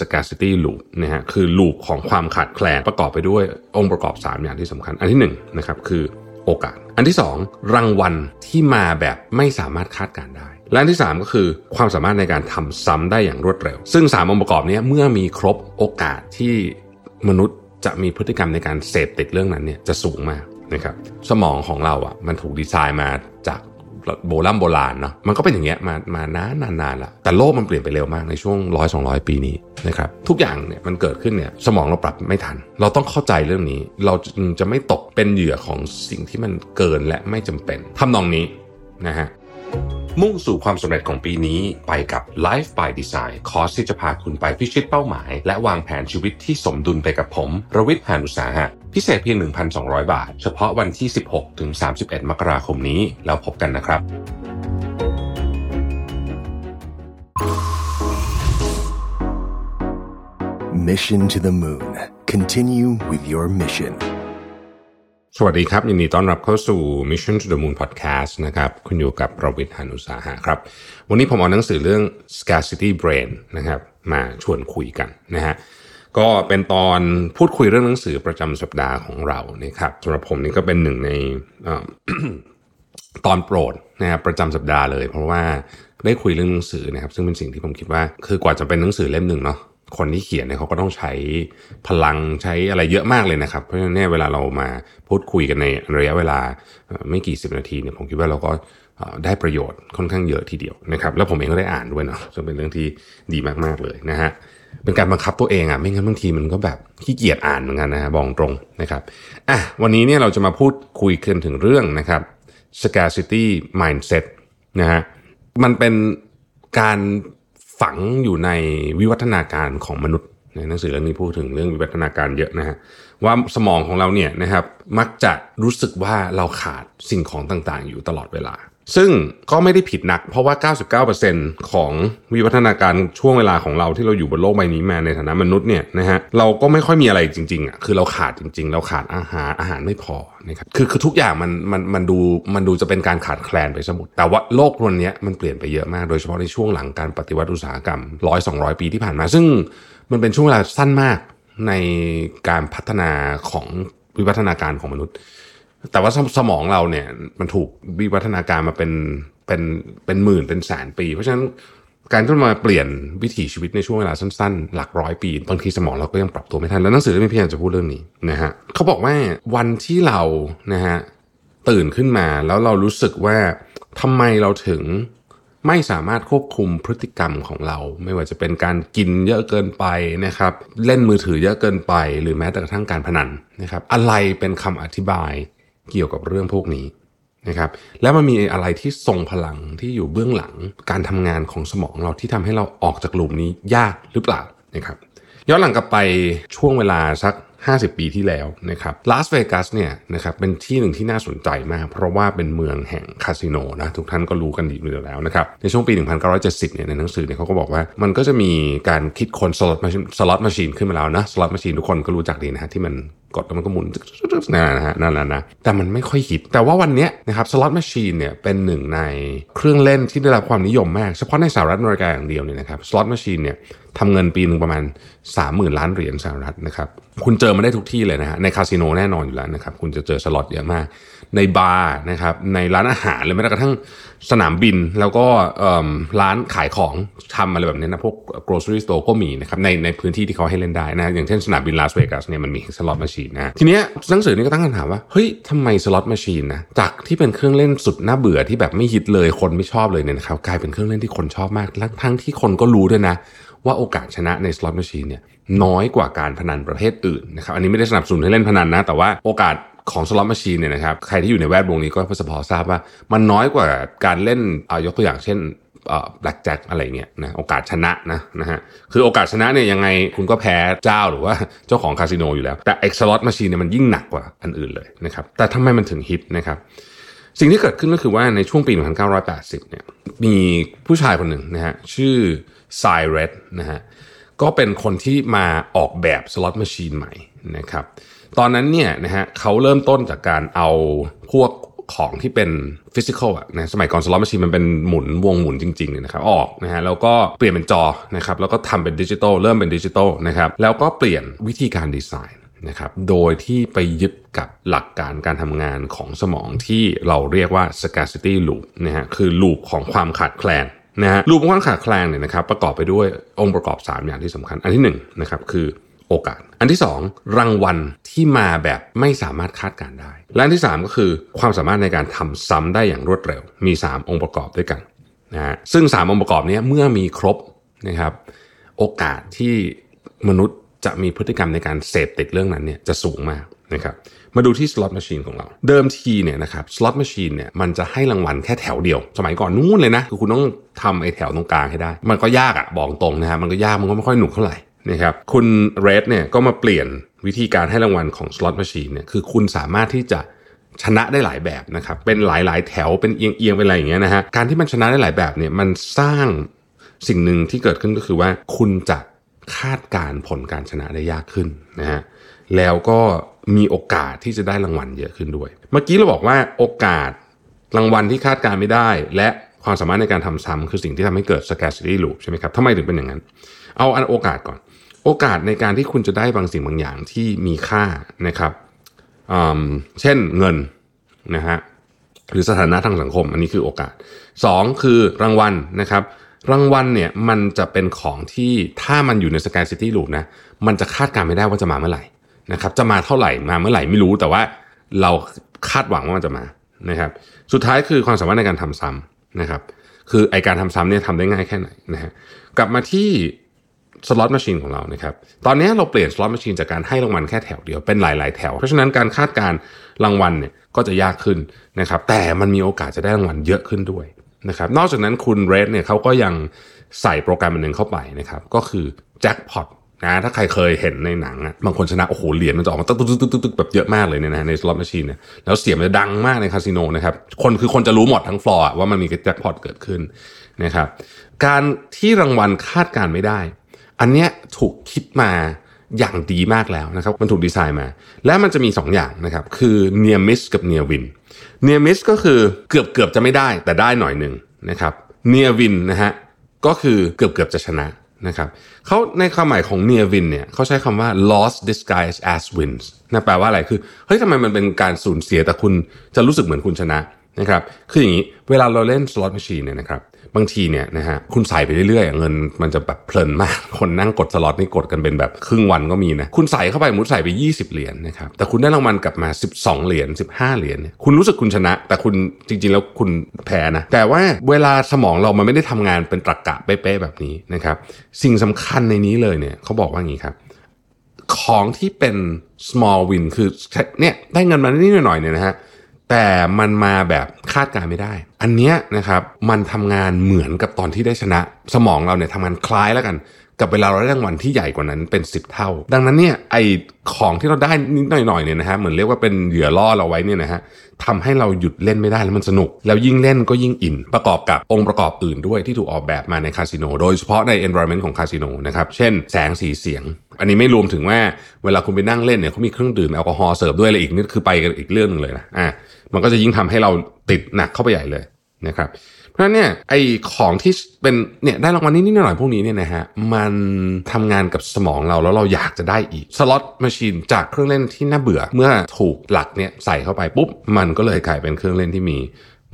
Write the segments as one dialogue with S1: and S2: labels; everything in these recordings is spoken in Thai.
S1: scarcity loop นะฮะคือลูปของความขาดแคลนประกอบไปด้วยองค์ประกอบ 3 อย่างที่สำคัญ อันที่1นนะครับคือโอกาส อันที่ 2 รางวัลที่มาแบบไม่สามารถคาดการได้ และอันที่ 3 ก็คือความสามารถในการทำซ้ำได้อย่างรวดเร็ว ซึ่ง 3 องค์ประกอบนี้เมื่อมีครบโอกาสที่มนุษย์จะมีพฤติกรรมในการเสพติดเรื่องนั้นเนี่ยจะสูงมากนะครับสมองของเราอะมันถูกดีไซน์มาจาก โบราณโบราณเนาะมันก็เป็นอย่างเงี้ยมามานานนานละแต่โลกมันเปลี่ยนไปเร็วมากในช่วงร้อยสองร้อยปีนี้นะครับทุกอย่างเนี่ยมันเกิดขึ้นเนี่ยสมองเราปรับไม่ทัน เราต้องเข้าใจเรื่องนี้ เราจะไม่ตกเป็นเหยื่อของสิ่งที่มันเกินและไม่จำเป็นทำนองนี้นะฮะมุ่งสู่ความสำเร็จของปีนี้ไปกับ Life by Design คอร์สที่จะพาคุณไปพิชิตเป้าหมาย และวางแผนชีวิตที่สมดุลไปกับผม รวิทย์หานุสาหะ พิเศษเพียง 1,200 บาท เฉพาะวันที่ 16 ถึง 31 มกราคมนี้แล้วพบกันนะครับ
S2: Mission to the Moon. Continue with your mission.
S1: สวัสดีครับ ยินดีต้อนรับเข้าสู่ Mission to the Moon Podcast นะครับ คุณอยู่กับประวิทยานุสาหะครับ วันนี้ผมเอาหนังสือเรื่อง scarcity brain นะครับ มาชวนคุยกันนะฮะ ก็เป็นตอนพูดคุยเรื่องหนังสือประจำสัปดาห์ของเรานะครับสำหรับผมนี่ก็เป็นหนึ่งในตอนโปรดนะครับประจำสัปดาห์เลย เพราะว่าได้คุยเรื่องหนังสือนะครับ ซึ่งเป็นสิ่งที่ผมคิดว่า คือกว่าจะเป็นหนังสือเล่มหนึ่งเนาะคนที่เขียนเนี่ยเขาก็ต้องใช้พลังใช้อะไรเยอะมากเลยนะครับ เพราะฉะนั้นเนี่ยเวลาเรามาพูดคุยกันในระยะเวลาไม่กี่สิบนาทีเนี่ยผมคิดว่าเราก็ได้ประโยชน์ค่อนข้างเยอะทีเดียวนะครับ แล้วผมเองก็ได้อ่านด้วยเนาะซึ่งเป็นเรื่องที่ดีมากๆเลยนะฮะ เป็นการบังคับตัวเองอะไม่งั้นบางทีมันก็แบบขี้เกียจอ่านเหมือนกันนะฮะบอกตรงนะครับอะวันนี้เนี่ยเราจะมาพูดคุยกันถึงเรื่องนะครับ scarcity mindset นะฮะมันเป็นการฝังอยู่ในวิวัฒนาการของมนุษย์ในหนังสือเรื่องนี้พูดถึงเรื่องวิวัฒนาการเยอะนะฮะว่าสมองของเราเนี่ยนะครับมักจะรู้สึกว่าเราขาดสิ่งของต่างๆ อยู่ตลอดเวลา ซึ่งก็ไม่ได้ผิดนัก เพราะว่า 99%ของวิวัฒนาการช่วงเวลาของเราที่เราอยู่บนโลกใบนี้มาในฐานะมนุษย์เนี่ยนะฮะเราก็ไม่ค่อยมีอะไรจริงๆอะคือเราขาดจริง ๆ เราขาดอาหารอาหารไม่พอนะครับคือคือทุกอย่างมันมันมันดูมันดูจะเป็นการขาดแคลนไปสมุด แต่ว่าโลกวันนี้มันเปลี่ยนไปเยอะมากโดยเฉพาะในช่วงหลังการปฏิวัติอุตสาหกรรมร้อยสองปีที่ผ่านมา ซึ่งมันเป็นช่วงเวลาสั้นมากในการพัฒนาของวิวัฒนาการของมนุษย์ แต่ว่าสมองเราเนี่ย มันถูกวิวัฒนาการมาเป็นเป็นเป็นหมื่นเป็นแสนปี เพราะฉะนั้นการที่มาเปลี่ยนวิถีชีวิตในช่วงเวลาสั้นๆ หลักร้อยปีบางทีสมองเราก็ยังปรับตัวไม่ทัน แล้วหนังสือเล่มนี้พยายามจะพูดเรื่องนี้นะฮะเขาบอกว่าวันที่เรานะฮะตื่นขึ้นมาแล้วเรารู้สึกว่าทำไมเราถึงไม่สามารถควบคุมพฤติกรรมของเรา ไม่ว่าจะเป็นการกินเยอะเกินไปนะครับ เล่นมือถือเยอะเกินไป หรือแม้แต่กระทั่งการพนันนะครับ อะไรเป็นคำอธิบาย เกี่ยวกับเรื่องพวกนี้นะครับแล้วมันมีอะไรที่ทรงพลังที่อยู่เบื้องหลังการทำงานของสมองเราที่ทำให้เราออกจากหลุมนี้ยากหรือเปล่านะครับย้อนหลังกลับไปช่วงเวลาสัก 50 ปีที่แล้วนะครับลาสเวกัสเนี่ยนะครับเป็นที่หนึ่งที่น่าสนใจมาก เพราะว่าเป็นเมืองแห่งคาสิโนนะทุกท่านก็รู้กันดีอยู่แล้วนะครับในช่วงปี 1970เนี่ยในหนังสือเนี่ยเขาก็บอกว่ามันก็จะมีการคิดค้นสล็อตมา slot machine ขึ้นมาแล้วนะ slot machine ทุกคนก็รู้จักดีนะฮะที่มันกดแล้วมันก็หมุนนั่นนะฮะนั่นนะแต่มันไม่ค่อยฮิต แต่ว่าวันนี้นะครับ slot machine เนี่ยเป็นหนึ่งในเครื่องเล่นที่ได้รับความนิยมมาก เฉพาะในสหรัฐอเมริกาอย่างเดียวเนี่ยนะครับ slot machine เนี่ย ทำเงินปีหนึ่งประมาณ 30,000 ล้านเหรียญสหรัฐนะครับคุณเจอมาได้ทุกที่เลยนะฮะในคาสิโนแน่นอนอยู่แล้วนะครับคุณจะเจอสล็อตเยอะมาก ในบาร์นะครับในร้านอาหารเลยแม้กระทั่งสนามบินแล้วก็ร้านขายของทำอะไรแบบนี้นะพวก grocery store ก็มีนะครับในในพื้นที่ที่เขาให้เล่นได้นะอย่างเช่นสนามบินลาสเวกัสเนี่ยมันมี slot machine นะทีเนี้ยหนังสือนี้ก็ตั้งคำถามว่าเฮ้ยทำไม slot machine นะจากที่เป็นเครื่องเล่นสุดน่าเบื่อที่แบบไม่ฮิตเลยคนไม่ชอบเลยเนี่ยนะครับกลายเป็นเครื่องเล่นที่คนชอบมากทั้งที่คนก็รู้ด้วยนะ ว่าโอกาสชนะใน slot machine เนี่ยน้อยกว่าการพนันประเภทอื่นนะครับอันนี้ไม่ได้สนับสนุนให้เล่นพนันนะแต่ว่าโอกาสของ slot machine เนี่ยนะครับใครที่อยู่ในแวดวงนี้ก็พอจะพอทราบว่า มันน้อยกว่าการเล่นเอายกตัวอย่างเช่นแบล็กแจ็คอะไรเงี้ยนะโอกาสชนะนะนะฮะคือโอกาสชนะเนี่ยยังไงคุณก็แพ้เจ้าหรือว่าเจ้าของคาสิโนอยู่แล้ว แต่ไอ้ slot machine เนี่ยมันยิ่งหนักกว่าอันอื่นเลยนะครับแต่ทำไมมันถึงฮิตนะครับสิ่งที่เกิดขึ้นก็คือว่าในช่วงปี 1980 เนี่ยมีผู้ชายคนหนึ่งนะฮะชื่อ Si Redd นะฮะก็เป็นคนที่มาออกแบบ slot machine ใหม่นะครับตอนนั้นเนี่ยนะฮะเขาเริ่มต้นจากการเอาพวกของที่เป็น physical อะนะสมัยก่อน slot machine มันเป็นหมุนวงหมุนจริงๆเลยนะครับออกนะฮะแล้วก็เปลี่ยนเป็นจอนะครับแล้วก็ทำเป็นดิจิตอลเริ่มเป็นดิจิตอลนะครับแล้วก็เปลี่ยนวิธีการดีไซน์นะครับโดยที่ไปยึดกับหลักการการทำงานของสมองที่เราเรียกว่า scarcity loop นะฮะคือ loop ของความขาดแคลน นะฮะ loop ความขาดแคลนเนี่ยนะครับประกอบไปด้วยองค์ประกอบ 3 อย่างที่สำคัญ อันที่1นะครับคือโอกาส อันที่ 2 รางวัลที่มาแบบไม่สามารถคาดการได้ และอันที่ 3 ก็คือความสามารถในการทำซ้ำได้อย่างรวดเร็ว มี 3 องค์ประกอบด้วยกันนะฮะซึ่ง 3 องค์ประกอบนี้เมื่อมีครบนะครับโอกาสที่มนุษย์ จะมีพฤติกรรมในการเสพติดเรื่องนั้นเนี่ยจะสูงมากนะครับมาดูที่ slot machine ของเรา เดิมทีเนี่ยนะครับ slot machine เนี่ยมันจะให้รางวัลแค่แถวเดียว สมัยก่อนนู้นเลยนะ คือคุณต้องทำไอ้แถวตรงกลางให้ได้ มันก็ยากอะบอกตรงนะฮะมันก็ยากมันก็ไม่ค่อยหนุกเท่าไหร่นะครับคุณเรดเนี่ยก็มาเปลี่ยนวิธีการให้รางวัลของสล็อตแมชชีนเนี่ยคือคุณสามารถที่จะชนะได้หลายแบบนะครับเป็นหลายๆ แถวเป็นเอียงๆเป็นอะไรอย่างเงี้ยนะฮะการที่มันชนะได้หลายแบบเนี่ยมันสร้างสิ่งหนึ่งที่เกิดขึ้นก็คือว่าคุณจะ คาดการผลการชนะได้ยากขึ้นนะฮะแล้วก็มีโอกาสที่จะได้รางวัลเยอะขึ้นด้วย เมื่อกี้เราบอกว่าโอกาสรางวัลที่คาดการไม่ได้ และความสามารถในการทำซ้ำคือสิ่งที่ทำให้เกิด scarcity loop ใช่ไหมครับทำไมถึงเป็นอย่างนั้น เอาอันโอกาสก่อน โอกาสในการที่คุณจะได้บางสิ่งบางอย่างที่มีค่านะครับเช่นเงินนะฮะหรือสถานะทางสังคม อันนี้คือโอกาส 2 คือรางวัลนะครับ รางวัลเนี่ยมันจะเป็นของที่ถ้ามันอยู่ใน scarcity loop นะมันจะคาดการไม่ได้ว่าจะมาเมื่อไหร่นะครับจะมาเท่าไหร่มาเมื่อไหร่ไม่รู้แต่ว่าเราคาดหวังว่ามันจะมานะครับสุดท้ายคือความสามารถในการทำซ้ำนะครับคือไอการทำซ้ำเนี่ยทำได้ง่ายแค่ไหนนะฮะกลับมาที่ slot machine ของเรานะครับตอนนี้เราเปลี่ยน slot machine จากการให้รางวัลแค่แถวเดียวเป็นหลาย ๆ แถว เพราะฉะนั้นการคาดการรางวัลเนี่ยก็จะยากขึ้นนะครับแต่มันมีโอกาสจะได้รางวัลเยอะขึ้นด้วย นะครับนอกจากนั้นคุณ Redd เนี่ยเขาก็ยังใส่โปรแกรมอันหนึ่งเข้าไปนะครับก็คือแจ็คพอตนะถ้าใครเคยเห็นในหนังอะบางคนชนะ โอ้โหเหรียญมันจะออกมาตึ๊กตึ๊กตึ๊กตึ๊กแบบเยอะมากเลยเนี่ยนะใน slot machine เนี่ยแล้วเสียงมันจะดังมากในคาสิโนนะครับคนคือคนจะรู้หมดทั้งฟลอร์ว่ามันมีแจ็คพอตเกิดขึ้นนะครับการที่รางวัลคาดการไม่ได้ อันเนี้ยถูกคิดมาอย่างดีมากแล้วนะครับมันถูกดีไซน์มา และมันจะมี 2 อย่างนะครับคือ near miss กับ near win near miss ก็คือเกือบเกือบจะไม่ได้แต่ได้หน่อยหนึ่งนะครับ near win นะฮะก็คือเกือบเกือบจะชนะนะครับเขาในความหมายของ near win เนี่ยเขาใช้คำว่า loss disguised as wins นะแปลว่าอะไรคือเฮ้ยทำไมมันเป็นการสูญเสียแต่คุณจะรู้สึกเหมือนคุณชนะนะครับคืออย่างนี้เวลาเราเล่น slot machine เนี่ยนะครับ บางทีเนี่ยนะฮะคุณใส่ไปเรื่อยๆเงินมันจะแบบเพลินมาก คนนั่งกดสล็อตนี่กดกันเป็นแบบครึ่งวันก็มีนะคุณใส่เข้าไปมุดใส่ไป 20 เหรียญนะครับแต่คุณได้รางวัลกลับมา 12 เหรียญ15 เหรียญเนี่ยคุณรู้สึกคุณชนะ แต่คุณจริงๆ แล้วคุณแพ้นะแต่ว่าเวลาสมองเรามันไม่ได้ทำงานเป็นตรรกกะเป๊ะๆแบบนี้นะครับสิ่งสำคัญในนี้เลยเนี่ยเขาบอกว่าอย่างนี้ครับของที่เป็น small win คือเนี่ยได้เงินมานิดหน่อยเนี่ยนะฮะ แต่มันมาแบบคาดการไม่ได้ อันเนี้ยนะครับมันทำงานเหมือนกับตอนที่ได้ชนะ สมองเราเนี่ยทำงานคล้ายแล้วกัน กับเวลาเราได้รางวัลที่ใหญ่กว่านั้นเป็น 10 เท่า ดังนั้นเนี่ยไอของที่เราได้นิดหน่อยๆเนี่ยนะฮะเหมือนเรียกว่าเป็นเหยื่อล่อเราไว้เนี่ยนะฮะทำให้เราหยุดเล่นไม่ได้แล้วมันสนุก แล้วยิ่งเล่นก็ยิ่งอินประกอบกับองค์ประกอบอื่นด้วยที่ถูกออกแบบมาในคาสิโนโดยเฉพาะใน environment ของคาสิโนนะครับเช่นแสงสีเสียง อันนี้ไม่รวมถึงว่าเวลาคุณไปนั่งเล่นเนี่ยเขามีเครื่องดื่มแอลกอฮอล์เสิร์ฟด้วยอะไรอีกนี่คือไปกันอีกเรื่องหนึ่งเลยนะอะมันก็จะยิ่งทำให้เราติดหนักเข้าไปใหญ่เลยนะครับ ราะนั้นเนี่ยไอของที่เป็นเนี่ยได้รางวัลนิดๆหน่อยๆพวกนี้เนี่ยนะฮะมันทำงานกับสมองเราแล้วเราอยากจะได้อีก slot machine จากเครื่องเล่นที่น่าเบื่อ เมื่อถูกหลักเนี่ยใส่เข้าไปปุ๊บมันก็เลยกลายเป็นเครื่องเล่นที่มี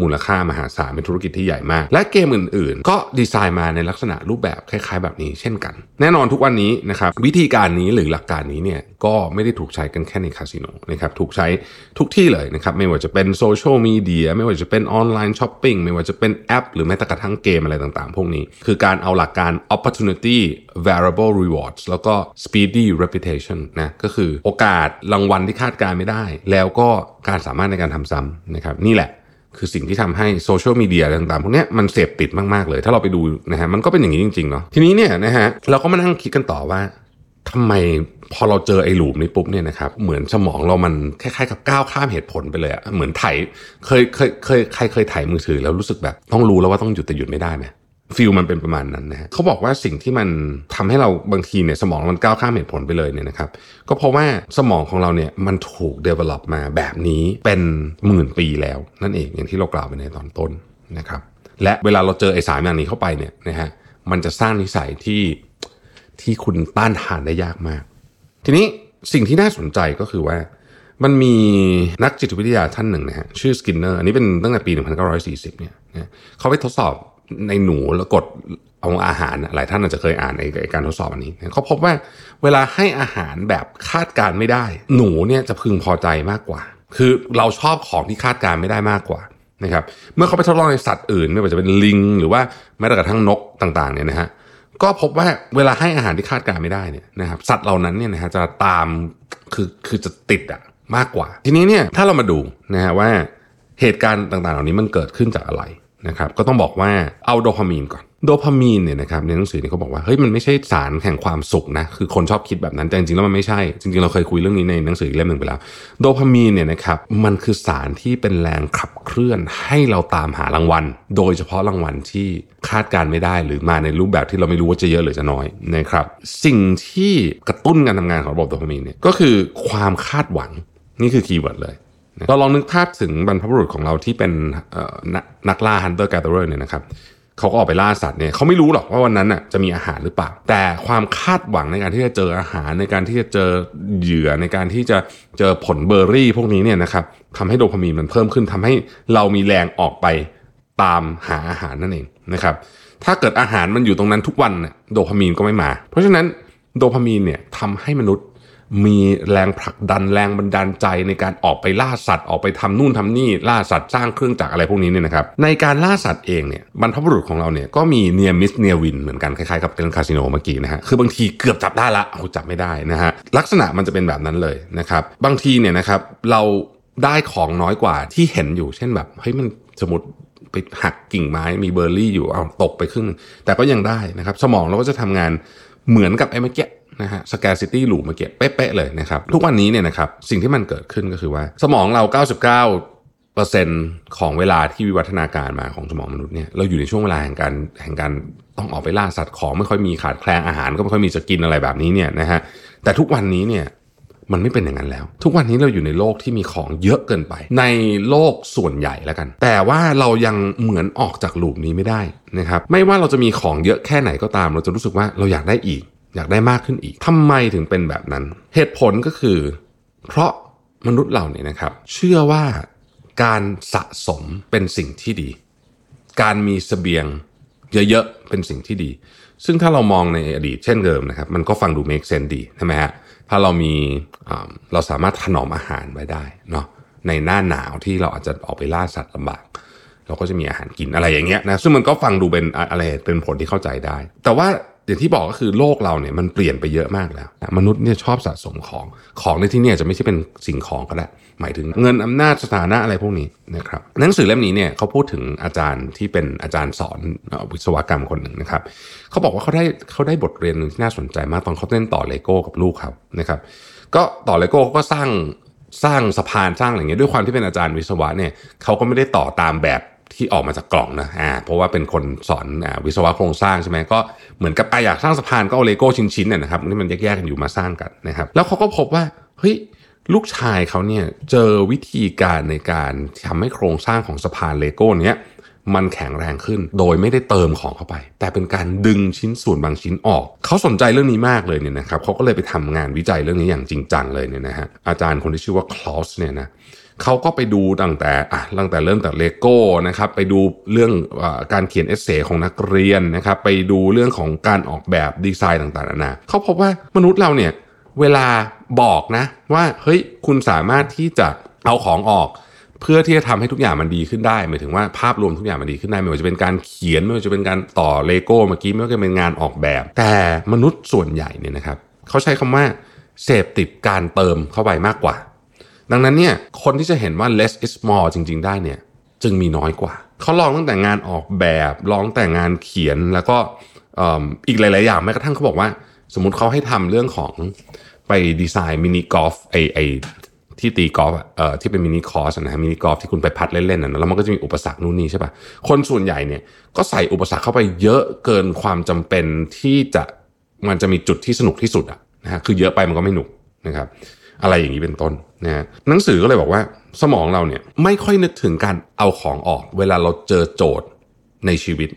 S1: มูลค่ามหาศาลเป็นธุรกิจที่ใหญ่มาก และเกมอื่นๆ ก็ดีไซน์มาในลักษณะรูปแบบคล้ายๆ แบบนี้เช่นกัน แน่นอนทุกวันนี้นะครับวิธีการนี้หรือหลักการนี้เนี่ยก็ไม่ได้ถูกใช้กันแค่ในคาสิโนนะครับถูกใช้ทุกที่เลยนะครับไม่ว่าจะเป็นโซเชียลมีเดียไม่ว่าจะเป็น online shopping ไม่ว่าจะเป็นแอป หรือแม้แต่กระทั่งเกมอะไรต่างๆ พวกนี้ คือการเอาหลักการ opportunity variable rewards แล้วก็ speedy reputation นะก็คือโอกาสรางวัลที่คาดการไม่ได้ แล้วก็การสามารถในการทำซ้ำนะครับนี่แหละ คือสิ่งที่ทำให้โซเชียลมีเดียต่างๆพวกนี้มันเสพติดมากๆเลย ถ้าเราไปดูนะฮะมันก็เป็นอย่างนี้จริงๆเนาะทีนี้เนี่ยนะฮะเราก็มานั่งคิดกันต่อว่าทำไมพอเราเจอไอ้หลุมนี้ปุ๊บเนี่ยนะครับเหมือนสมองเรามันคล้ายๆกับก้าวข้ามเหตุผลไปเลยอะเหมือนไถเคยเคยเคยใครเคยถ่ายมือถือแล้วรู้สึกแบบต้องรู้แล้วว่าต้องหยุดแต่หยุดไม่ได้ไหม feel มันเป็นประมาณนั้นนะฮะเขาบอกว่าสิ่งที่มันทำให้เราบางทีเนี่ยสมองมันก้าวข้ามเหตุผลไปเลยเนี่ยนะครับก็เพราะว่าสมองของเราเนี่ยมันถูก develop มาแบบนี้เป็นหมื่นปีแล้วนั่นเองอย่างที่เรากล่าวไปในตอนต้นนะครับและเวลาเราเจอไอ้สารอย่างนี้เข้าไปเนี่ยนะฮะมันจะสร้างนิสัยที่ที่คุณต้านทานได้ยากมาก ทีนี้สิ่งที่น่าสนใจก็คือว่ามันมีนักจิตวิทยาท่านหนึ่งนะฮะชื่อสกินเนอร์อันนี้เป็นตั้งแต่ปี 1940 เนี่ยนะเขาไปทดสอบ ในหนูแล้วกดเอาอาหารหลายท่านอาจจะเคยอ่านในการทดสอบอันนี้เขาพบว่าเวลาให้อาหารแบบคาดการไม่ได้ หนูเนี่ยจะพึงพอใจมากกว่า คือเราชอบของที่คาดการไม่ได้มากกว่านะครับเมื่อเขาไปทดลองในสัตว์อื่นไม่ว่าจะเป็นลิง หรือว่าแม้แต่กระทั่งนกต่างๆเนี่ยนะฮะก็พบว่าเวลาให้อาหารที่คาดการไม่ได้เนี่ยนะครับสัตว์เหล่านั้นเนี่ยนะฮะจะตามคือคือจะติดอะมากกว่า ทีนี้เนี่ยถ้าเรามาดูนะฮะว่าเหตุการณ์ต่างๆ เหล่านี้มันเกิดขึ้นจากอะไร นะครับก็ต้องบอกว่าเอาโดพามีนก่อนโดพามีนเนี่ยนะครับในหนังสือเนี่ยเขาบอกว่าเฮ้ยมันไม่ใช่สารแห่งความสุขนะคือคนชอบคิดแบบนั้นแต่จริงๆแล้วมันไม่ใช่ จริงๆเราเคยคุยเรื่องนี้ในหนังสือเล่มหนึ่งไปแล้วโดพามีนเนี่ยนะครับมันคือสารที่เป็นแรงขับเคลื่อนให้เราตามหารางวัล โดยเฉพาะรางวัลที่คาดการไม่ได้หรือมาในรูปแบบที่เราไม่รู้ว่าจะเยอะหรือจะน้อยนะครับสิ่งที่กระตุ้นการทำงานของระบบโดพามีนเนี่ยก็คือความคาดหวังนี่คือ keyword เลย เราลองนึกภาพถึงบรรพบุรุษของเราที่เป็นนักล่า hunter gatherer เนี่ยนะครับเขาก็ออกไปล่าสัตว์เนี่ยเขาไม่รู้หรอกว่าวันนั้นน่ะจะมีอาหารหรือเปล่า แต่ความคาดหวังในการที่จะเจออาหารในการที่จะเจอเหยื่อในการที่จะเจอผลเบอร์รี่ พวกนี้เนี่ยนะครับทำให้โดพามีนมันเพิ่มขึ้นทำให้เรามีแรงออกไปตามหาอาหารนั่นเองนะครับ ถ้าเกิดอาหารมันอยู่ตรงนั้นทุกวันเนี่ยโดพามีนก็ไม่มา เพราะฉะนั้นโดพามีนเนี่ยทำให้มนุษย์ มีแรงผลักดันแรงบันดาลใจในการออกไปล่าสัตว์ออกไปทำนู่นทำนี่ล่าสัตว์สร้างเครื่องจักรอะไรพวกนี้เนี่ยนะครับในการล่าสัตว์เองเนี่ยบรรพบุรุษของเราเนี่ยก็มีเนียมิสเนียวินเหมือนกันคล้ายๆกับเป็นคาสิโนเมื่อกี้นะฮะคือบางทีเกือบจับได้ละโอ้จับไม่ได้นะฮะลักษณะมันจะเป็นแบบนั้นเลยนะครับบางทีเนี่ยนะครับเราได้ของน้อยกว่าที่เห็นอยู่ เช่นแบบเฮ้ยมันสมมติไปหักกิ่งไม้มีเบอร์รี่อยู่เอาตกไปครึ่งแต่ก็ยังได้นะครับ สมองเราก็จะทำงานเหมือนกับไอ้เมื่อกี้ นะฮะสแกซิตี้หลูเมื่อกี้เป๊ะๆเลยนะครับ ทุกวันนี้เนี่ยนะครับ สิ่งที่มันเกิดขึ้นก็คือว่า สมองเรา 99เปอร์เซ็นของเวลาที่วิวัฒนาการมาของสมองมนุษย์เนี่ย เราอยู่ในช่วงเวลาแห่งการแห่งการต้องออกไปล่าสัตว์ของไม่ค่อยมีขาดแคลนอาหารก็ไม่ค่อยมีจะกินอะไรแบบนี้เนี่ยนะฮะ แต่ทุกวันนี้เนี่ยมันไม่เป็นอย่างนั้นแล้ว ทุกวันนี้เราอยู่ในโลกที่มีของเยอะเกินไป ในโลกส่วนใหญ่แล้วกัน แต่ว่าเรายังเหมือนออกจากหลูปนี้ไม่ได้นะครับ ไม่ว่าเราจะมีของเยอะแค่ไหนก็ตาม เราจะรู้สึกว่าเราอยากได้อีก อยากได้มากขึ้นอีกทำไมถึงเป็นแบบนั้น เหตุผลก็คือ เพราะมนุษย์เราเนี่ยนะครับ เชื่อว่าการสะสมเป็นสิ่งที่ดี การมีสเสบียงเยอะๆเป็นสิ่งที่ดี ซึ่งถ้าเรามองในอดีตเช่นเดิมนะครับ มันก็ฟังดู make sense ดีใช่ไหมฮะถ้าเรามีเราสามารถถนอมอาหารไว้ได้เนาะในหน้าหนาวที่เราอาจจะออกไปล่าสัตว์ลำบาก เราก็จะมีอาหารกินอะไรอย่างเงี้ยนะซึ่งมันก็ฟังดูเป็นอะไรเป็นผลที่เข้าใจได้ แต่ว่า อย่างที่บอกก็คือโลกเราเนี่ยมันเปลี่ยนไปเยอะมากแล้ว มนุษย์เนี่ยชอบสะสมของของในที่นี้จะไม่ใช่เป็นสิ่งของก็ได้หมายถึงเงินอำนาจสถานะอะไรพวกนี้นะครับหนังสือเล่มนี้เนี่ยเขาพูดถึงอาจารย์ที่เป็นอาจารย์สอนวิศวกรรมคนหนึ่งนะครับเขาบอกว่าเขาได้เขาได้บทเรียนหนึ่งที่น่าสนใจมากตอนเขาเล่นต่อเลโก้กับลูกเขานะครับ ก็ต่อเลโก้ก็สร้างสร้างสะพานสร้างอะไรเงี้ยด้วยความที่เป็นอาจารย์วิศวะเนี่ยเขาก็ไม่ได้ต่อตามแบบ ที่ออกมาจากกล่องนะอ่าเพราะว่าเป็นคนสอนอวิศวะโครงสร้างใช่ไหมก็เหมือนกับไปอยากสร้างสะพานก็เอาเลโก้ชิ้นๆเนี่ยนะครับนี่มันแยกๆกันอยู่มาสร้างกันนะครับ แล้วเขาก็พบว่าเฮ้ยลูกชายเขาเนี่ยเจอวิธีการในการทำให้โครงสร้างของสะพานเลโก้เนี้ยมันแข็งแรงขึ้นโดยไม่ได้เติมของเข้าไป แต่เป็นการดึงชิ้นส่วนบางชิ้นออก เขาสนใจเรื่องนี้มากเลยเนี่ยนะครับเขาก็เลยไปทำงานวิจัยเรื่องนี้อย่างจริงจังเลยเนี่ยนะฮะอาจารย์คนที่ชื่อว่าคลอสเนี่ยนะเเขาก็ไปดูตั้งแต่อะตั้งแต่เริ่มจากเลโก้นะครับไปดูเรื่องอการเขียนเอเซของนักเรียนนะครับไปดูเรื่องของการออกแบบดีไซน์ต่างๆนานาเขาพบว่ามนุษย์เราเนี่ยเวลาบอกนะว่าเฮ้ยคุณสามารถที่จะเอาของออก เพื่อที่จะทำให้ทุกอย่างมันดีขึ้นได้หมายถึงว่าภาพรวมทุกอย่างมันดีขึ้นได้ไม่ว่าจะเป็นการเขียนไม่ว่าจะเป็นการต่อเลโก้เมื่อกี้ไม่ว่าจะเป็นงานออกแบบ แต่มนุษย์ส่วนใหญ่เนี่ยนะครับเขาใช้คำว่าเสพติดการเติมเข้าไปมากกว่า ดังนั้นเนี่ยคนที่จะเห็นว่า less is more จริง ๆ ได้เนี่ยจึงมีน้อยกว่า เขาลองตั้งแต่งานออกแบบลองแต่งานเขียนแล้วก็อีกหลาย ๆ อย่างแม้กระทั่งเขาบอกว่า สมมติเขาให้ทำเรื่องของไปดีไซน์มินิกอล์ฟไอ้ไอ้ที่ตีกอล์ฟเอ่อที่เป็น mini course นะฮะมินิกอล์ฟที่คุณไป putt เล่นๆนะแล้วมันก็จะมีอุปสรรคนู่นนี่ใช่ปะคนส่วนใหญ่เนี่ยก็ใส่อุปสรรคเข้าไปเยอะเกินความจำเป็นที่จะมันจะมีจุดที่สนุกที่สุดอะนะฮะคือเยอะไปมันก็ไม่หนุกนะครับ อะไรอย่างนี้เป็นต้น นะฮะหนังสือก็เลยบอกว่าสมองเราเนี่ยไม่ค่อยนึกถึงการเอาของออก เวลาเราเจอโจทย์ในชีวิต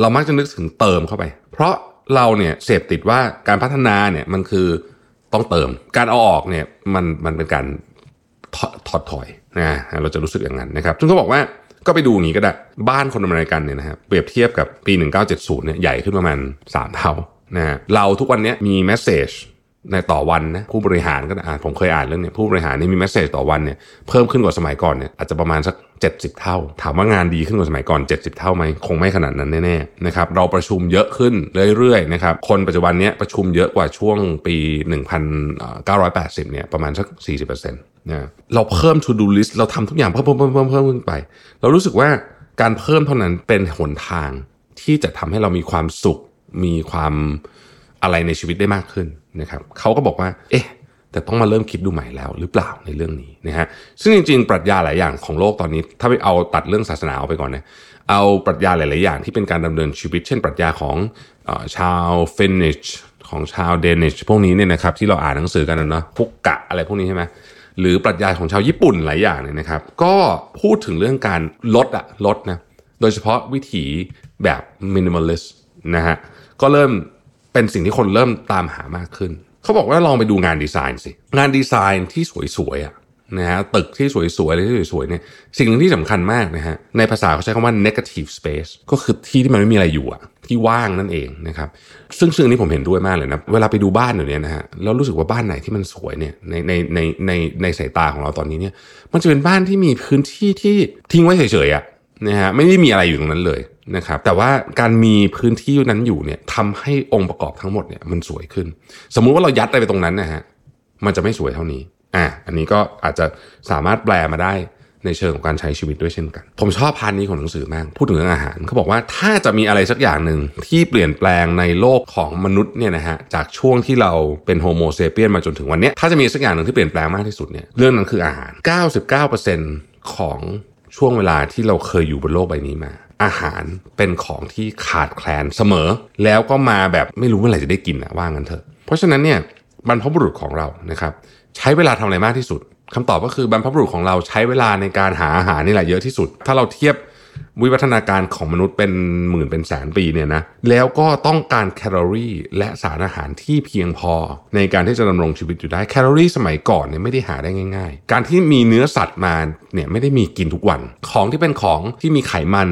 S1: เรามักจะนึกถึงเติมเข้าไป เพราะเราเนี่ยเสพติดว่าการพัฒนาเนี่ยมันคือต้องเติม การเอาออกเนี่ยมันมันเป็นการถอดถอดถอยนะเราจะรู้สึกอย่างนั้นนะครับซึ่งเขาบอกว่าก็ไปดูอย่างนี้ก็ได้ บ้านคนอเมริกันเนี่ยนะครับเปรียบเทียบกับปี 1970เนี่ยใหญ่ขึ้นประมาณ3เท่านะฮะเราทุกวันนี้มีแมสเซจ ในต่อวันนะผู้บริหารก็อ่านผมเคยอ่านเรื่องเนี้ยผู้บริหารนี่มีแมสเซจต่อวันเนี่ยเพิ่มขึ้นกว่าสมัยก่อนเนี่ยอาจจะประมาณสัก 70 เท่า ถามว่างานดีขึ้นกว่าสมัยก่อน 70 เท่าไหมคงไม่ขนาดนั้นแน่ๆนะครับเราประชุมเยอะขึ้นเรื่อยๆนะครับคนปัจจุบันเนี้ยประชุมเยอะกว่าช่วงปี 1980เนี่ยประมาณสัก 40%นะเราเพิ่ม to do list เราทำทุกอย่างเพิ่มเพิ่มเพิ่มเพิ่มเพิ่มขึ้นไป เรารู้สึกว่าการเพิ่มเท่านั้นเป็นหนทางที่จะทำให้เรามีความสุขมีความอะไรในชีวิตได้มากขึ้น นะครับเขาก็บอกว่า เอ๊ะ แต่ต้องมาเริ่มคิดดูใหม่แล้วหรือเปล่าในเรื่องนี้นะฮะซึ่งจริง ๆ ปรัชญาหลายอย่างของโลกตอนนี้ ถ้าไปเอาตัดเรื่องศาสนาออกไปก่อนเนี่ยเอาปรัชญาหลาย ๆ อย่างที่เป็นการดำเนินชีวิต เช่น ปรัชญาของออชาวฟินนิชของชาวเดนิชพวกนี้เนี่ยนะครับที่เราอ่านหนังสือกันนะเนาะพวกกะอะไรพวกนี้ใช่ไหมหรือปรัชญาของชาวญี่ปุ่นหลายอย่างเนี่ยนะครับ ก็พูดถึงเรื่องการลดอะลดนะโดยเฉพาะวิถีแบบ minimalist นะฮะก็เริ่ม เป็นสิ่งที่คนเริ่มตามหามากขึ้น เขาบอกว่าลองไปดูงานดีไซน์สิ งานดีไซน์ที่สวยๆอะนะฮะตึกที่สวยๆอะไรที่สวยๆเนี่ยสิ่งหนึ่งที่สำคัญมากนะฮะในภาษาเขาใช้คำว่า negative space ก็คือที่ที่มันไม่มีอะไรอยู่อะที่ว่างนั่นเองนะครับซึ่งซึ่งนี้ผมเห็นด้วยมากเลยนะเวลาไปดูบ้านอยู่เนี่ยนะฮะแล้วรู้สึกว่าบ้านไหนที่มันสวยเนี่ยในในในในในสายตาของเราตอนนี้เนี่ยมันจะเป็นบ้านที่มีพื้นที่ที่ทิ้งไว้เฉยๆอะ นะฮะไม่ได้มีอะไรอยู่ตรงนั้นเลยนะครับแต่ว่าการมีพื้นที่นั้นอยู่เนี่ยทำให้องค์ประกอบทั้งหมดเนี่ยมันสวยขึ้น สมมุติว่าเรายัดอะไรไปตรงนั้นนะฮะมันจะไม่สวยเท่านี้อะอันนี้ก็อาจจะสามารถแปลมาได้ในเชิงของการใช้ชีวิตด้วยเช่นกัน ผมชอบ part นี้ของหนังสือมาก พูดถึงเรื่องอาหาร เขาบอกว่าถ้าจะมีอะไรสักอย่างหนึ่งที่เปลี่ยนแปลงในโลกของมนุษย์เนี่ยนะฮะจากช่วงที่เราเป็น Homo sapiens มาจนถึงวันนี้ถ้าจะมีสักอย่างหนึ่งที่เปลี่ยนแปลงมากที่สุดเนี่ยเรื่องนั้นคืออาหาร 99%ของ ช่วงเวลาที่เราเคยอยู่บนโลกใบนี้มา อาหารเป็นของที่ขาดแคลนเสมอ แล้วก็มาแบบไม่รู้เมื่อไหร่จะได้กินอะว่างั้นเถอะ เพราะฉะนั้นเนี่ยบรรพบุรุษของเรานะครับใช้เวลาทำอะไรมากที่สุดคำตอบก็คือบรรพบุรุษของเราใช้เวลาในการหาอาหารนี่แหละเยอะที่สุด ถ้าเราเทียบ วิวัฒนาการของมนุษย์เป็นหมื่นเป็นแสนปีเนี่ยนะแล้วก็ต้องการแคลอรี่และสารอาหารที่เพียงพอ ในการที่จะดำรงชีวิตอยู่ได้แคลอรี่สมัยก่อนเนี่ยไม่ได้หาได้ง่าย ๆ การที่มีเนื้อสัตว์มาเนี่ยไม่ได้มีกินทุกวัน ของที่เป็นของที่มีไขมัน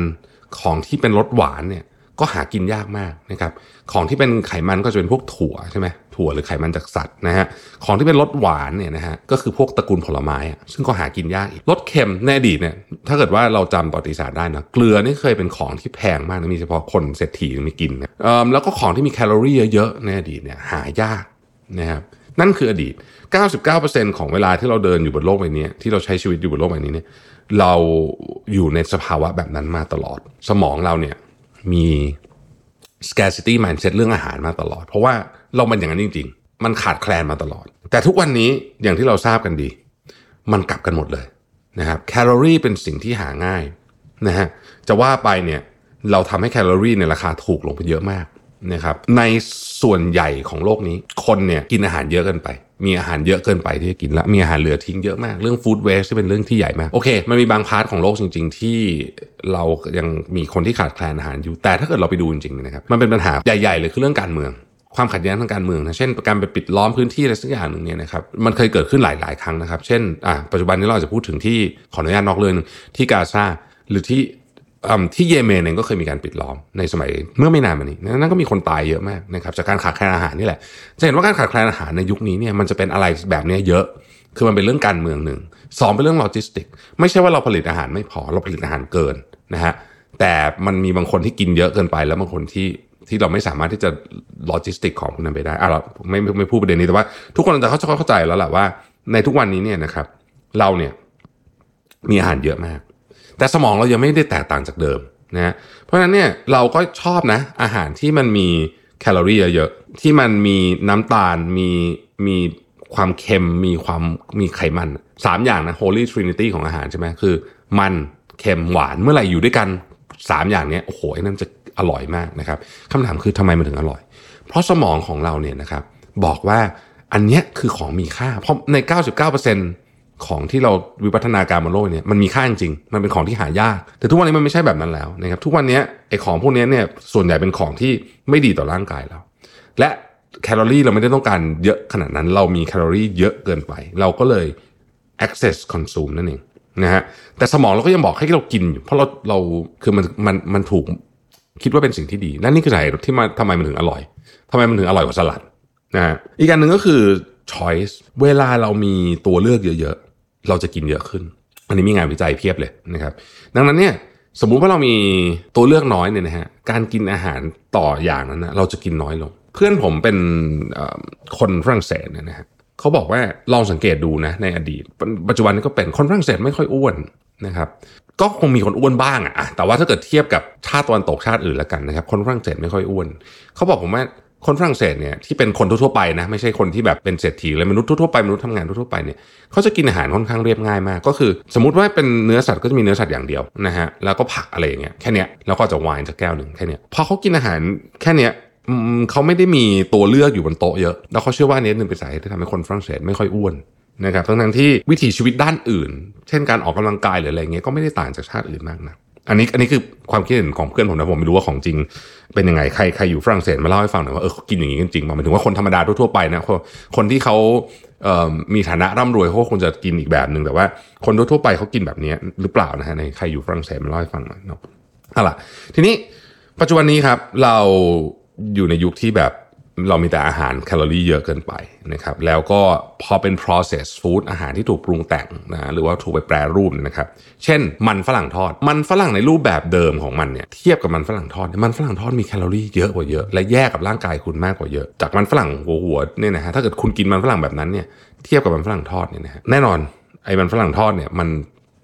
S1: ของที่เป็นรสหวานเนี่ย ก็หากินยากมากนะครับ ของที่เป็นไขมันก็จะเป็นพวกถั่วใช่ไหมถั่วหรือไขมันจากสัตว์นะฮะ ของที่เป็นรสหวานเนี่ยนะฮะ ก็คือพวกตระกูลผลไม้อะซึ่งก็หากินยากอีก รสเค็มในอดีตเนี่ย ถ้าเกิดว่าเราจำประวัติศาสตร์ได้นะ เกลือนี่เคยเป็นของที่แพงมากนะ มีเฉพาะคนเศรษฐีมีกินนะเอิ่มแล้วก็ของที่มีแคลอรี่เยอะๆในอดีตเนี่ยหายากนะครับ นั่นคืออดีต 99%ของเวลาที่เราเดินอยู่บนโลกใบนี้ ที่เราใช้ชีวิตอยู่บนโลกใบนี้เนี่ย เราอยู่ในสภาวะแบบนั้นมาตลอด สมองเราเนี่ย มี scarcity mindset เรื่องอาหารมาตลอด เพราะว่าเรามันอย่างนั้นจริง ๆ มันขาดแคลนมาตลอด แต่ทุกวันนี้อย่างที่เราทราบกันดี มันกลับกันหมดเลยนะครับแคลอรี่เป็นสิ่งที่หาง่ายนะฮะจะว่าไปเนี่ยเราทำให้แคลอรี่ในราคาถูกลงไปเยอะมากนะครับในส่วนใหญ่ของโลกนี้คนเนี่ยกินอาหารเยอะเกินไป มีอาหารเยอะเกินไปที่จะกินและมีอาหารเหลือทิ้งเยอะมากเรื่อง food waste ที่เป็นเรื่องที่ใหญ่มาก โอเค มันมีบาง part ของโลกจริง ๆ ที่เรายังมีคนที่ขาดแคลนอาหารอยู่แต่ถ้าเกิดเราไปดูจริงๆนะครับมันเป็นปัญหาใหญ่ๆเลยคือเรื่องการเมืองความขัดแย้งทางการเมืองนะเช่นการไปปิดล้อมพื้นที่อะไรสักอย่างหนึ่งเนี่ยนะครับมันเคยเกิดขึ้นหลายๆ ครั้งนะครับ เช่นอ่าปัจจุบันนี้เราจะพูดถึงที่ขออนุญาตนอกเรื่องที่กาซาหรือที่ ที่เยเมนเองก็เคยมีการปิดล้อมในสมัยเมื่อไม่นานมานี้นั่นก็มีคนตายเยอะมากนะครับจากการขาดแคลนอาหารนี่แหละจะเห็นว่าการขาดแคลนอาหารในยุคนี้เนี่ยมันจะเป็นอะไรแบบนี้เยอะ คือมันเป็นเรื่องการเมืองหนึ่งสองเป็นเรื่องโลจิสติก ไม่ใช่ว่าเราผลิตอาหารไม่พอเราผลิตอาหารเกินนะฮะแต่มันมีบางคนที่กินเยอะเกินไป แล้วบางคนที่ที่เราไม่สามารถที่จะโลจิสติกของพวกนั้นไปได้อะเราไม่ไม่ไม่พูดประเด็นนี้แต่ว่า ทุกคนจะเข้าเข้าใจแล้วแหละว่า ในทุกวันนี้เนี่ยนะครับ เราเนี่ยมีอาหารเยอะมาก แต่สมองเรายังไม่ได้แตกต่างจากเดิมนะเพราะฉะนั้นเนี่ยเราก็ชอบนะ อาหารที่มันมีแคลอรี่เยอะๆที่มันมีน้ำตาลมีมีความเค็มมีความมีไขมันสามอย่างนะ Holy Trinity ของอาหารใช่ไหมคือ มันเค็มหวานเมื่อไหร่อยู่ด้วยกันสามอย่างนี้โอ้โหนั่นจะอร่อยมากนะครับคำถามคือทำไมมันถึงอร่อย เพราะสมองของเราเนี่ยนะครับบอกว่าอันนี้คือของมีค่า เพราะใน 99% ของที่เราวิวัฒนาการบนโลกเนี่ยมันมีค่าจริงมันเป็นของที่หายาก แต่ทุกวันนี้มันไม่ใช่แบบนั้นแล้วนะครับทุกวันนี้ไอ้ของพวกนี้เนี่ยส่วนใหญ่เป็นของที่ไม่ดีต่อร่างกายเรา และแคลอรี่เราไม่ได้ต้องการเยอะขนาดนั้น เรามีแคลอรี่เยอะเกินไป เราก็เลย access consume นั่นเองนะฮะแต่สมองเราก็ยังบอกให้เรากินอยู่เพราะเราเราคือมันมันมันถูกคิดว่าเป็นสิ่งที่ดีและนี่คือสาเหตุที่มาทำไมมันถึงอร่อยทำไมมันถึงอร่อยกว่าสลัดนะฮะอีกการหนึ่งก็คือ choice เวลาเรามีตัวเลือกเยอะ เราจะกินเยอะขึ้น อันนี้มีงานวิจัยเพียบเลยนะครับ ดังนั้นเนี่ยสมมุติว่าเรามีตัวเลือกน้อยเนี่ยนะฮะการกินอาหารต่ออย่างนั้นนะเราจะกินน้อยลง เพื่อนผมเป็นคนฝรั่งเศสเนี่ยนะฮะเขาบอกว่าลองสังเกตดูนะในอดีต ปัจจุบันนี้ก็เป็นคนฝรั่งเศสไม่ค่อยอ้วนนะครับก็คงมีคนอ้วนบ้างอะแต่ว่าถ้าเกิดเทียบกับชาติตะวันตกชาติอื่นแล้วกันนะครับ คนฝรั่งเศสไม่ค่อยอ้วน เขาบอกผมว่า คนฝรั่งเศสเนี่ยที่เป็นคนทั่วไปนะไม่ใช่คนที่แบบเป็นเศรษฐีเลยมนุษย์ทั่วไปมนุษย์ทำงานทั่วไปเนี่ยเขาจะกินอาหารค่อนข้างเรียบง่ายมาก ก็คือ สมมติว่าเป็นเนื้อสัตว์ก็จะมีเนื้อสัตว์อย่างเดียวนะฮะแล้วก็ผักอะไรอย่างเงี้ยแค่เนี้ยแล้วก็จะไวน์สักแก้วหนึ่งแค่เนี้ยพอเขากินอาหารแค่เนี้ยเขาไม่ได้มีตัวเลือกอยู่บนโต๊ะเยอะแล้วเขาเชื่อว่านี้หนึ่งเป็นสาเหตุที่ทำให้คนฝรั่งเศสไม่ค่อยอ้วนนะครับทั้งที่วิถีชีวิตด้านอื่น เช่นการออกกำลังกายหรืออะไรเงี้ยก็ไม่ได้ต่างจากชาติอื่นมากนะ อันนี้อันนี้คือความคิดเห็นของเพื่อนผมนะผมไม่รู้ว่าของจริงเป็นยังไงใครใครอยู่ฝรั่งเศสมาเล่าให้ฟังหน่อยว่าเออกินอย่างนี้จริงๆหมายถึงว่าคนธรรมดาทั่วไปนะคนที่เขาเอ่อมีฐานะร่ำรวยเขาคงจะกินอีกแบบหนึ่งแต่ว่าคนทั่วไปเขากินแบบนี้หรือเปล่านะฮะในใครอยู่ฝรั่งเศสมาเล่าให้ฟังหน่อยเนาะเอาล่ะทีนี้ปัจจุบันนี้ครับเราอยู่ในยุคที่แบบ เรามีแต่อาหารแคลอรี่เยอะเกินไปนะครับแล้วก็พอเป็น process food อาหารที่ถูกปรุงแต่งนะหรือว่าถูกไปแปรรูปนะครับ เช่นมันฝรั่งทอด มันฝรั่งในรูปแบบเดิมของมันเนี่ยเทียบกับมันฝรั่งทอด มันฝรั่งทอดมีแคลอรี่เยอะกว่าเยอะและแยกกับร่างกายคุณมากกว่าเยอะ จากมันฝรั่งหัวหัวเนี่ยนะฮะถ้าเกิดคุณกินมันฝรั่งแบบนั้นเนี่ยเทียบกับมันฝรั่งทอดเนี่ยนะฮะแน่นอนไอ้มันฝรั่งทอดเนี่ยมัน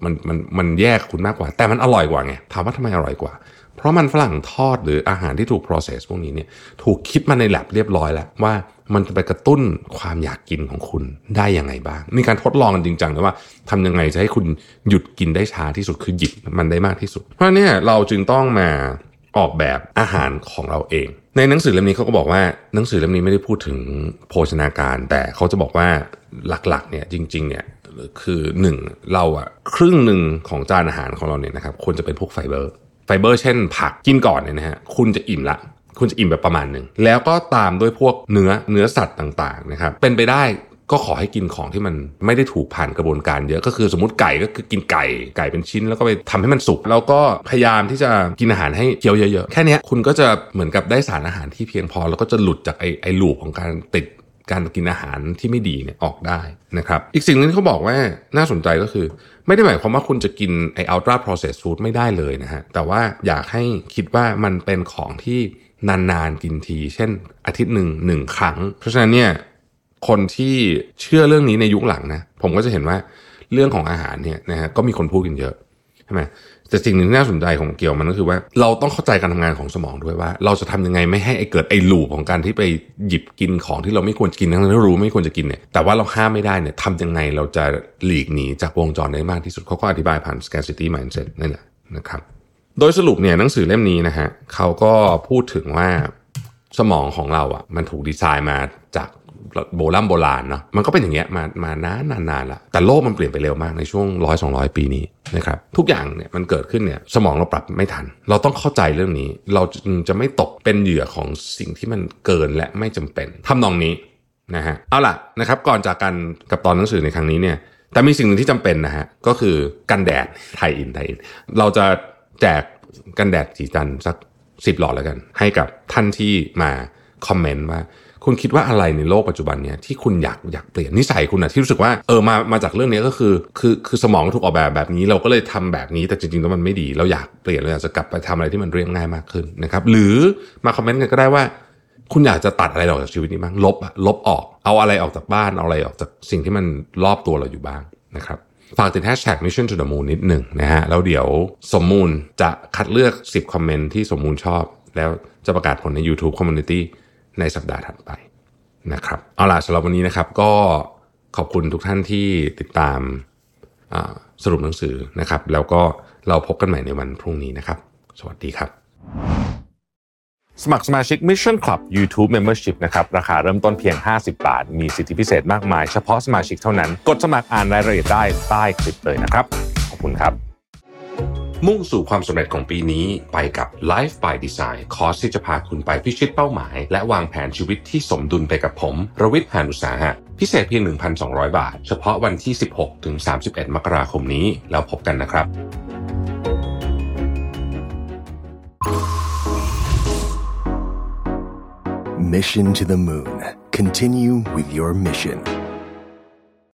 S1: มันมันมันแยกคุณมากกว่า แต่มันอร่อยกว่าไงถามว่าทำไมอร่อยกว่า เพราะมันฝรั่งทอดหรืออาหารที่ถูก process พวกนี้เนี่ยถูกคิดมาในแลบเรียบร้อยแล้วว่ามันจะไปกระตุ้นความอยากกินของคุณได้ยังไงบ้างมีการทดลองกันจริงจังเลยว่าทำยังไงจะให้คุณหยุดกินได้ช้าที่สุดคือหยิบมันได้มากที่สุด เพราะเนี่ยเราจึงต้องมาออกแบบอาหารของเราเอง ในหนังสือเล่มนี้เขาก็บอกว่าหนังสือเล่มนี้ไม่ได้พูดถึงโภชนาการ แต่เขาจะบอกว่าหลักๆเนี่ยจริงๆเนี่ยคือหนึ่งเราอะครึ่งหนึ่งของจานอาหารของเราเนี่ยนะครับควรจะเป็นพวกไฟเบอร์ ไฟเบอร์เช่นผักกินก่อนเนี่ยนะฮะคุณจะอิ่มละคุณจะอิ่มแบบประมาณหนึ่งแล้วก็ตามด้วยพวกเนื้อเนื้อสัตว์ต่างๆนะครับเป็นไปได้ก็ขอให้กินของที่มันไม่ได้ถูกผ่านกระบวนการเยอะก็คือสมมติไก่ก็คือกินไก่ไก่เป็นชิ้น แล้วก็ไปทำให้มันสุกแล้วก็พยายามที่จะกินอาหารให้เคี้ยวเยอะๆ แค่นี้คุณก็จะเหมือนกับได้สารอาหารที่เพียงพอ แล้วก็จะหลุดจากไอ้ไอ้ loop ของการติดการกินอาหารที่ไม่ดีเนี่ยออกได้นะครับ อีกสิ่งนึงที่เขาบอกว่าน่าสนใจก็คือไม่ได้หมายความว่าคุณจะกินไออัลตราโปรเซสฟู้ดไม่ได้เลยนะฮะ แต่ว่าอยากให้คิดว่ามันเป็นของที่นานๆกินที เช่นอาทิตย์หนึ่งหนึ่งครั้ง เพราะฉะนั้นเนี่ยคนที่เชื่อเรื่องนี้ในยุคหลังนะ ผมก็จะเห็นว่าเรื่องของอาหารเนี่ยนะฮะก็มีคนพูดกันเยอะ ช่ไหมแต่สิ่งหนึ่งที่น่าสนใจของเกี่ยวมันก็คือว่า เราต้องเข้าใจการทำงานของสมองด้วยว่า เราจะทำยังไงไม่ให้ไอเกิดไอ้ลูปของการที่ไปหยิบกินของที่เราไม่ควรกินทั้งที่รู้ไม่ควรจะกินเนี่ยแต่ว่าเราห้ามไม่ได้เนี่ยทำยังไงเราจะหลีกหนีจากวงจรได้มากที่สุดเขาก็อธิบายผ่าน scarcity mindset นั่นแหละนะครับ โดยสรุปเนี่ยหนังสือเล่มนี้นะฮะเขาก็พูดถึงว่าสมองของเราอะมันถูกดีไซน์มาจาก โบราณโบราณเนาะมันก็เป็นอย่างเงี้ยมามานานนานๆละแต่โลกมันเปลี่ยนไปเร็วมากในช่วงร้อยสองร้อยปีนี้นะครับทุกอย่างเนี่ยมันเกิดขึ้นเนี่ยสมองเราปรับไม่ทัน เราต้องเข้าใจเรื่องนี้ เราจะไม่ตกเป็นเหยื่อของสิ่งที่มันเกินและไม่จำเป็นทำนองนี้นะฮะเอาล่ะนะครับก่อนจากกันกับตอนหนังสือในครั้งนี้เนี่ยแต่มีสิ่งหนึ่งที่จำเป็นนะฮะก็คือกันแดดไทยอินไทยอิน เราจะแจกกันแดดสีจันสักสิบหลอดแล้วกัน ให้กับท่านที่มาคอมเมนต์ว่า คุณคิดว่าอะไรในโลกปัจจุบันเนี่ยที่คุณอยากอยากเปลี่ยนนิสัยคุณอะที่รู้สึกว่าเออมามาจากเรื่องนี้ก็คือ คือคือสมองถูกออกแบบแบบนี้ เราก็เลยทำแบบนี้แต่จริงๆแล้วมันไม่ดี เราอยากเปลี่ยนเราอยากจะกลับไปทำอะไรที่มันเรียบง่ายมากขึ้นนะครับหรือมาคอมเมนต์กันก็ได้ว่า คุณอยากจะตัดอะไรออกจากชีวิตนี้บ้างลบอะลบออกเอาอะไรออกจากบ้านเอาอะไรออกจากสิ่งที่มันรอบตัวเราอยู่บ้างนะครับฝากติดแฮชแท็ก mission to the moon นิดหนึ่งนะฮะ แล้วเดี๋ยวทีมมูนจะคัดเลือก 10 คอมเมนต์ที่ทีมมูนชอบ แล้วจะประกาศผลใน YouTube Community ในสัปดาห์ถัดไปนะครับ เอาล่ะสำหรับวันนี้นะครับ ก็ขอบคุณทุกท่านที่ติดตามสรุปหนังสือนะครับ แล้วก็เราพบกันใหม่ในวันพรุ่งนี้นะครับ สวัสดีครับ สมัครสมาชิก Mission Club YouTube Membership นะครับ ราคาเริ่มต้นเพียง 50 บาท มีสิทธิพิเศษมากมาย เฉพาะสมาชิกเท่านั้น กดสมัครอ่านรายละเอียดได้ใต้คลิปเลยนะครับ ขอบคุณครับ มุ่งสู่ความสำเร็จของปีนี้ไปกับ Life by Design คอร์สที่จะพาคุณไปพิชิตเป้าหมาย และวางแผนชีวิตที่สมดุลไปกับผม รวิทย์หานุสาหะ พิเศษเพียง 1,200 บาท เฉพาะวันที่ 16 ถึง 31 มกราคมนี้ แล้วพบกันนะครับ
S2: Mission to the Moon. Continue with your mission.